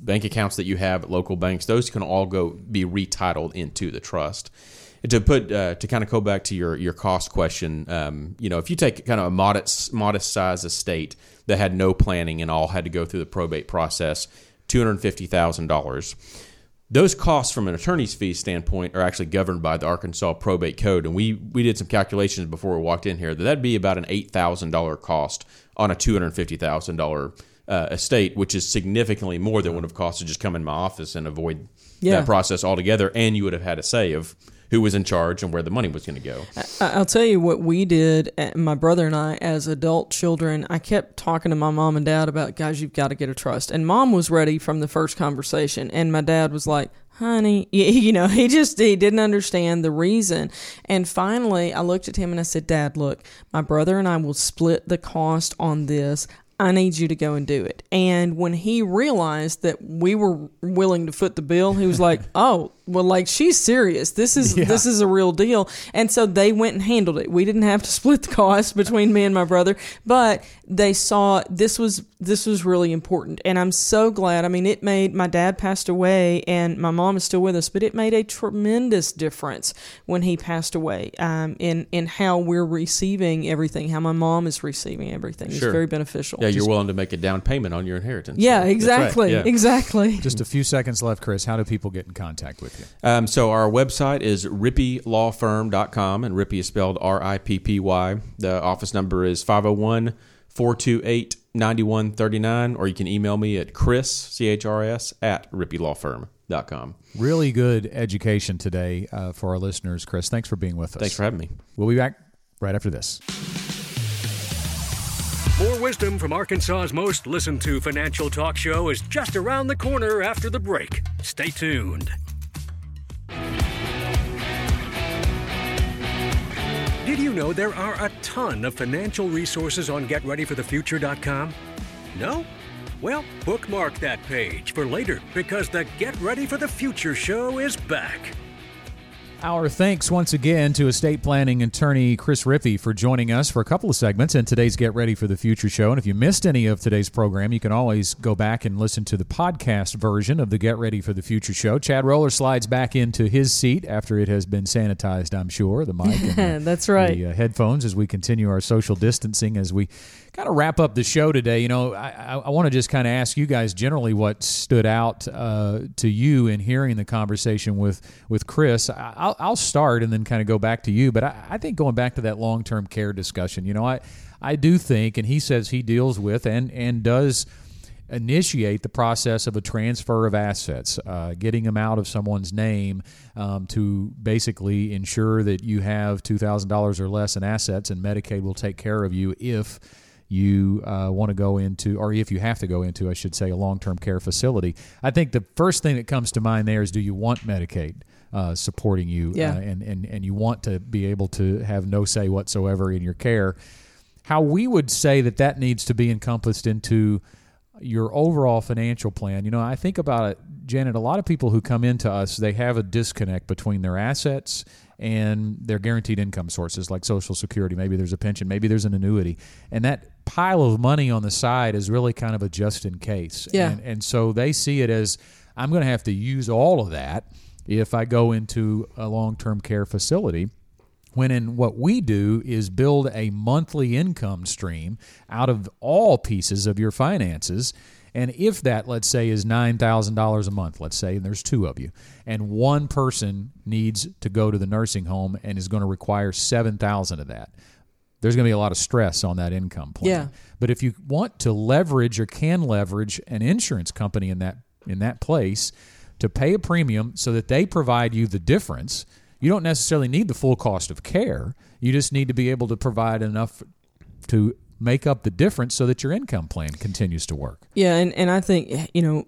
bank accounts that you have at local banks. Those can all go be retitled into the trust to put uh, to kind of go back to your your cost question, um, you know, if you take kind of a modest modest size estate that had no planning and all had to go through the probate process, two hundred fifty thousand dollars. those costs from an attorney's fee standpoint are actually governed by the Arkansas probate code. And we, we did some calculations before we walked in here that that'd be about an $8,000 cost on a $250,000 uh, estate, which is significantly more than would have cost to just come in my office and avoid
Yeah.
that process altogether. And you would have had a say of who was in charge and where the money was going to go.
I'll tell you what we did, uh, my brother and I, as adult children. I kept talking to my mom and dad about, guys, you've got to get a trust. And mom was ready from the first conversation. And my dad was like, honey, you know, he just, he didn't understand the reason. And finally, I looked at him and I said, Dad, look, my brother and I will split the cost on this. I need you to go and do it. And when he realized that we were willing to foot the bill, he was like, "Oh, well, like she's serious. This is this is a real deal." And so they went and handled it. We didn't have to split the cost between me and my brother, but they saw this was this was really important. And I'm so glad. I mean, it made my dad passed away, and my mom is still with us, but it made a tremendous difference when he passed away. Um, in in how we're receiving everything, how my mom is receiving everything. It's very beneficial.
Yeah, you're willing to make a down payment on your inheritance.
Yeah,
That's right.
exactly.
Yeah.
Exactly.
Just a few seconds left, Chris. How do people get in contact with you?
Um, so our website is rippylawfirm.com, and Rippy is spelled R-I-P-P-Y. The office number is 501-428-9139, or you can email me at chris, C-H-R-S, at rippylawfirm.com.
Really good education today uh, for our listeners, Chris. Thanks for being with us.
Thanks for having me.
We'll be back right after this.
More wisdom from Arkansas's most listened to financial talk show is just around the corner after the break. Stay tuned. Did you know there are a ton of financial resources on GetReadyForTheFuture.com? No? Well, bookmark that page for later because the Get Ready for the Future show is back.
Our thanks once again to estate planning attorney Chris Rippy for joining us for a couple of segments in today's Get Ready for the Future show. And if you missed any of today's program, you can always go back and listen to the podcast version of the Get Ready for the Future show. Chad Roller slides back into his seat after it has been sanitized, I'm sure, the mic and the,
That's right.
the uh, headphones as we continue our social distancing as we kind of wrap up the show today. You know, I, I, I want to just kind of ask you guys generally what stood out uh, to you in hearing the conversation with with Chris. I- I'll, I'll start and then kind of go back to you. But I, I think going back to that long term care discussion, you know, I I do think, and he says he deals with and and does initiate the process of a transfer of assets, uh, getting them out of someone's name um, to basically ensure that you have $2,000 or less in assets and Medicaid will take care of you if you uh, want to go into, or if you have to go into, I should say, a long term care facility. I think the first thing that comes to mind there is do you want Medicaid? Uh, supporting you,
Yeah.
uh, and, and and you want to be able to have no say whatsoever in your care. How we would say that that needs to be encompassed into your overall financial plan. You know, I think about it, Janet. A lot of people who come into us, they have a disconnect between their assets and their guaranteed income sources, like Social Security. Maybe there's a pension, maybe there's an annuity, and that pile of money on the side is really kind of a just in case.
Yeah.
And, and so they see it as I'm going to have to use all of that if I go into a long term care facility when in what we do is build a monthly income stream out of all pieces of your finances and if that let's say is $9000 a month let's say and there's two of you and one person needs to go to the nursing home and is going to require 7000 of that there's going to be a lot of stress on that income plan
Yeah.
but if you want to leverage or can leverage an insurance company in that in that place to pay a premium so that they provide you the difference, you don't necessarily need the full cost of care. You just need to be able to provide enough to make up the difference so that your income plan continues to work.
Yeah, and, and I think you know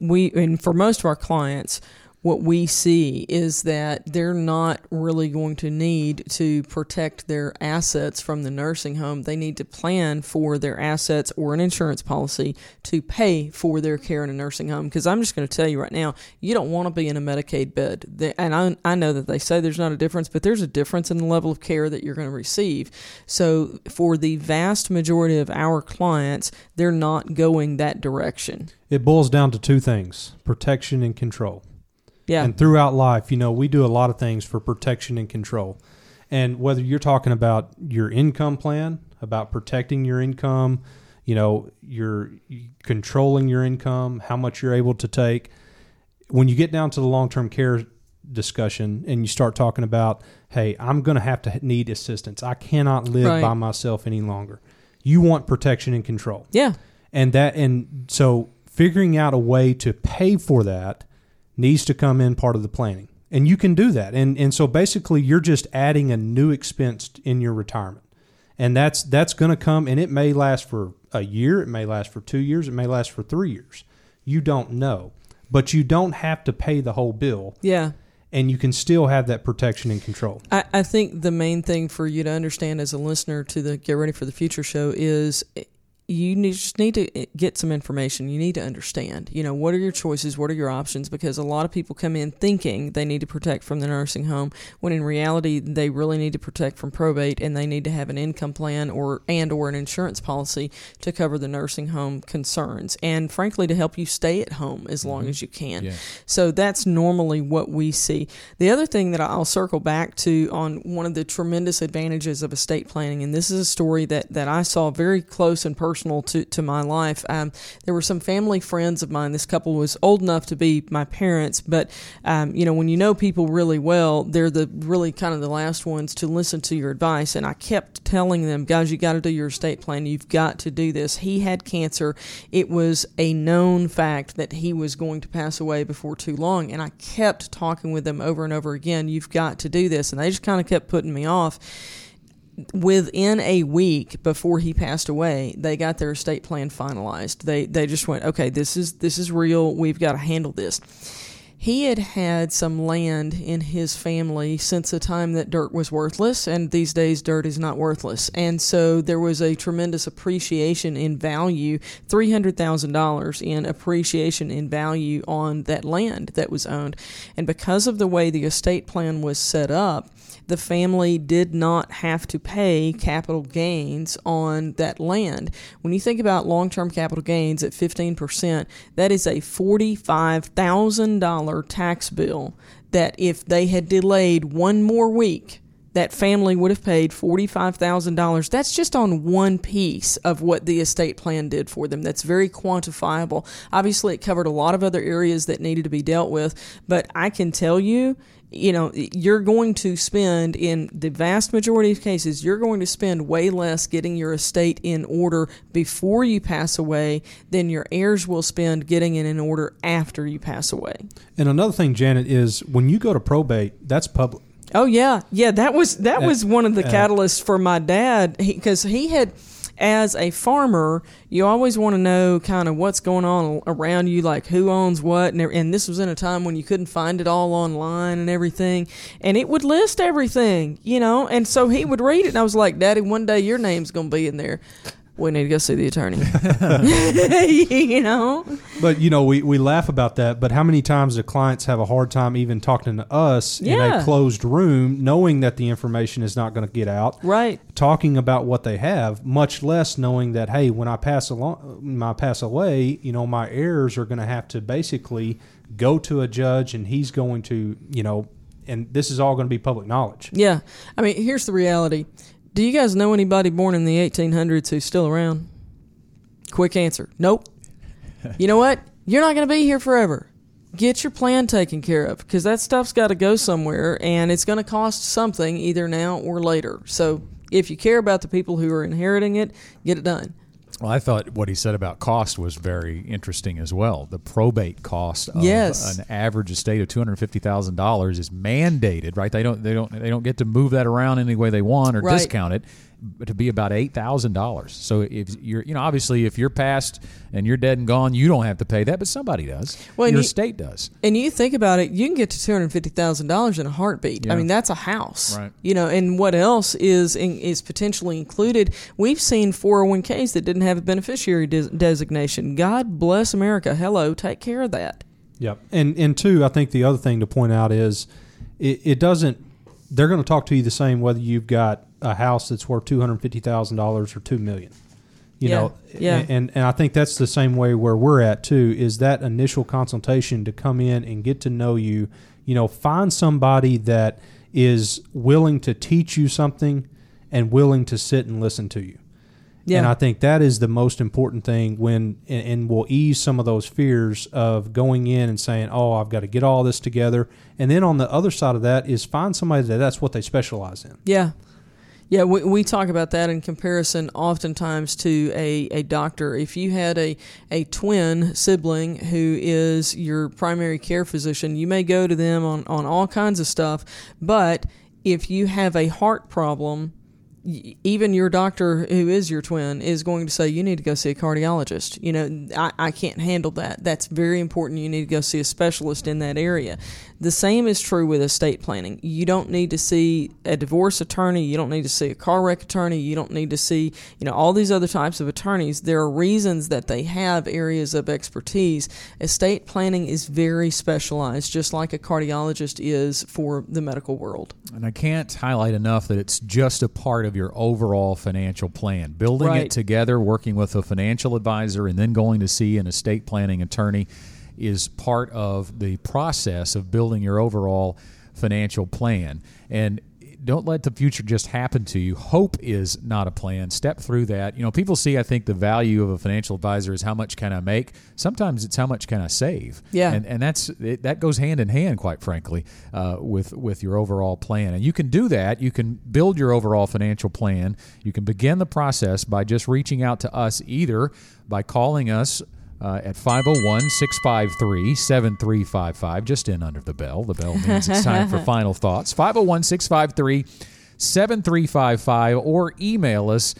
we and for most of our clients, what we see is that they're not really going to need to protect their assets from the nursing home. They need to plan for their assets or an insurance policy to pay for their care in a nursing home. Because I'm just going to tell you right now, you don't want to be in a Medicaid bed. And I, I know that they say there's not a difference, but there's a difference in the level of care that you're going to receive. So for the vast majority of our clients, they're not going that direction.
It boils down to two things protection and control.
Yeah.
And throughout life, you know, we do a lot of things for protection and control. And whether you're talking about your income plan, about protecting your income, you know, you're controlling your income, how much you're able to take, when you get down to the long term care discussion and you start talking about, hey, I'm going to have to need assistance. I cannot live
Right.
by myself any longer. You want protection and control.
Yeah.
And that and so figuring out a way to pay for that needs to come in part of the planning. And you can do that. And and so basically you're just adding a new expense in your retirement. And that's that's going to come and it may last for a year, it may last for 2 years, it may last for 3 years. You don't know. But you don't have to pay the whole bill
Yeah.
and you can still have that protection and control.
I, I think the main thing for you to understand as a listener to the Get Ready for the Future show is you need, just need to eh, get some information. You need to understand, you know, what are your choices? What are your options? Because a lot of people come in thinking they need to protect from the nursing home when in reality they really need to protect from probate and they need to have an income plan or and or an insurance policy to cover the nursing home concerns and frankly to help you stay at home as long mm-hmm. as you can.
Yeah.
So that's normally what we see. The other thing that I'll circle back to on one of the tremendous advantages of estate planning, and this is a story that, that I saw very close and personal to, to my life. Um, there were some family friends of mine. This couple was old enough to be my parents, but um, you know when you know people really well, they're the really kind of the last ones to listen to your advice. And I kept telling them, guys, you got to do your estate plan. You've got to do this. He had cancer. It was a known fact that he was going to pass away before too long. And I kept talking with them over and over again, you've got to do this. And they just kind of kept putting me off. Within a week before he passed away, they got their estate plan finalized. They they just went, okay, this is this is real. We've got to handle this he had had some land in his family since the time that dirt was worthless, and these days dirt is not worthless. And so there was a tremendous appreciation in value $300,000 in appreciation in value on that land that was owned. And because of the way the estate plan was set up, the family did not have to pay capital gains on that land. When you think about long term capital gains at 15%, that is a $45,000 tax bill that if they had delayed one more week, that family would have paid $45,000. That's just on one piece of what the estate plan did for them. That's very quantifiable. Obviously, it covered a lot of other areas that needed to be dealt with, but I can tell you, you know, you're going to spend, in the vast majority of cases, you're going to spend way less getting your estate in order before you pass away than your heirs will spend getting it in order after you pass away.
And another thing, Janet, is when you go to probate, that's public.
Oh yeah, yeah. That was that was one of the
uh,
catalysts for my dad because he, had, as a farmer, you always want to know kind of what's going on around you, like who owns what, and, and this was in a time when you couldn't find it all online and everything, and it would list everything, you know, and so he would read it, and I was like, Daddy, one day your name's gonna be in there. We need to go see the attorney. you know.
But you know, we, we laugh about that. But how many times do clients have a hard time even talking to us in a closed room, knowing that the information is not going to get out?
Right.
Talking about what they have, much less knowing that hey, when I pass along, when I pass away, you know, my heirs are going to have to basically go to a judge, and he's going to, you know, and this is all going to be public knowledge.
Yeah. I mean, here's the reality. Do you guys know anybody born in the 1800s who's still around? Quick answer. Nope. you know what? You're not going to be here forever. Get your plan taken care of because that stuff's got to go somewhere and it's going to cost something either now or later. So if you care about the people who are inheriting it, get it done.
Well, I thought what he said about cost was very interesting as well. The probate cost of
Yes.
an average estate of two hundred fifty thousand dollars is mandated, right? They don't they don't they don't get to move that around any way they want or
Right.
discount it, to be about eight thousand dollars. So if you're you know obviously if you're passed and you're dead and gone, you don't have to pay that, but somebody does.
Well,
Your
you-
estate does.
And you think about it, you can get to two hundred fifty thousand dollars in a heartbeat. I mean, that's a house,
Right.
You know, and what else is in, is potentially included? We've seen four hundred one ks that didn't have a beneficiary des- designation. God bless America. Hello, take care of that.
Yep. And and two, I think the other thing to point out is it, it doesn't they're going to talk to you the same whether you've got a house that's worth two hundred fifty thousand dollars or two million. You
Yeah,
know,
yeah.
and and I think that's the same way where we're at too. Is that initial consultation to come in and get to know you? You know, find somebody that is willing to teach you something and willing to sit and listen to you. Yeah. And I think that is the most important thing when, and, and will ease some of those fears of going in and saying, oh, I've got to get all this together. And then on the other side of that is find somebody that that's what they specialize in.
Yeah. Yeah, we, we talk about that in comparison oftentimes to a, a doctor. If you had a, a twin sibling who is your primary care physician, you may go to them on, on all kinds of stuff. But if you have a heart problem, even your doctor who is your twin is going to say you need to go see a cardiologist you know I, I can't handle that that's very important you need to go see a specialist in that area the same is true with estate planning. You don't need to see a divorce attorney. You don't need to see a car wreck attorney. You don't need to see you know all these other types of attorneys. There are reasons that they have areas of expertise. Estate planning is very specialized just like a cardiologist is for the medical world.
And i can't highlight enough that it's just a part of your overall financial plan. Building right. it together, working with a financial advisor, and then going to see an estate planning attorney is part of the process of building your overall financial plan. And don't let the future just happen to you. Hope is not a plan. Step through that. You know, people see, I think, the value of a financial advisor is how much can I make. Sometimes it's how much can I save.
Yeah,
and and that's it, that goes hand in hand, quite frankly, uh, with with your overall plan. And you can do that. You can build your overall financial plan. You can begin the process by just reaching out to us, either by calling us uh, at 501 653 7355. Just in under the bell. The bell means it's time for final thoughts. 501 653 7355 or email us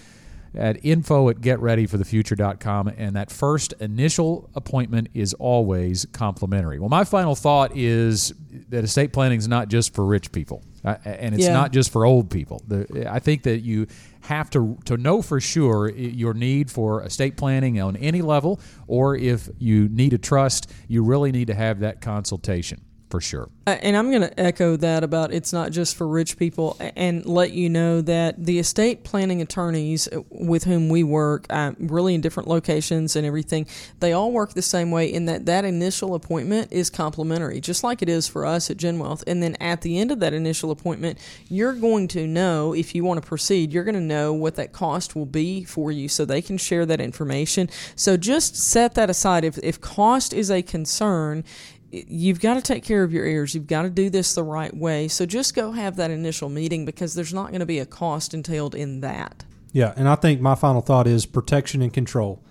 at info at getreadyforthefuture.com. And that first initial appointment is always complimentary. Well, my final thought is that estate planning is not just for rich people. Uh, and it's yeah. not just for old people. I think that you have to to know for sure your need for estate planning on any level, or if you need a trust, you really need to have that consultation for sure.
Uh, and I'm going to echo that about it's not just for rich people and let you know that the estate planning attorneys with whom we work, uh, really in different locations and everything, they all work the same way in that that initial appointment is complimentary, just like it is for us at GenWealth. And then at the end of that initial appointment, you're going to know if you want to proceed, you're going to know what that cost will be for you so they can share that information. So just set that aside. If, if cost is a concern, you've got to take care of your ears. You've got to do this the right way. So just go have that initial meeting because there's not going to be a cost entailed in that.
Yeah, and I think my final thought is protection and control.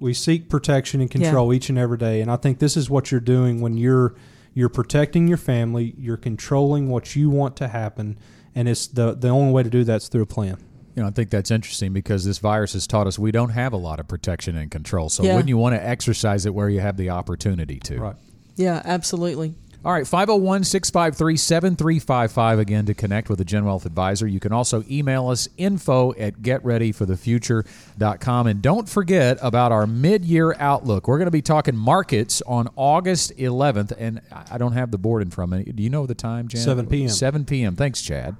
We seek protection and control yeah. each and every day, and I think this is what you're doing when you're you're protecting your family, you're controlling what you want to happen, and it's the the only way to do that's through a plan.
You know, I think that's interesting because this virus has taught us we don't have a lot of protection and control. So yeah. wouldn't you want to exercise it where you have the opportunity to?
Right.
Yeah, absolutely.
All right, 501 653 7355 again to connect with a Gen Wealth advisor. You can also email us info at getreadyforthefuture.com. And don't forget about our mid year outlook. We're going to be talking markets on August 11th. And I don't have the board in front of me. Do you know the time, Janet?
7 p.m.
7 p.m. Thanks, Chad.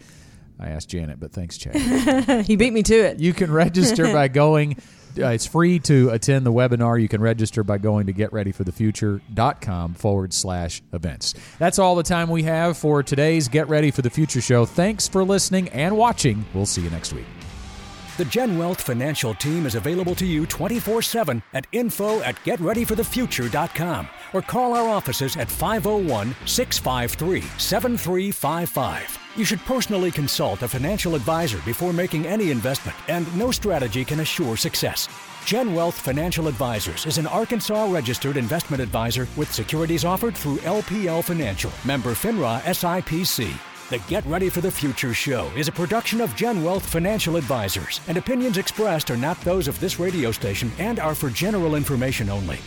I asked Janet, but thanks, Chad.
he beat me to it.
You can register by going uh, it's free to attend the webinar. You can register by going to getreadyforthefuture.com forward slash events. That's all the time we have for today's Get Ready for the Future show. Thanks for listening and watching. We'll see you next week.
The Gen Wealth financial team is available to you 24 7 at info at getreadyforthefuture.com or call our offices at 501 653 7355. You should personally consult a financial advisor before making any investment, and no strategy can assure success. Gen Wealth Financial Advisors is an Arkansas registered investment advisor with securities offered through LPL Financial, member FINRA SIPC. The Get Ready for the Future show is a production of Gen Wealth Financial Advisors, and opinions expressed are not those of this radio station and are for general information only.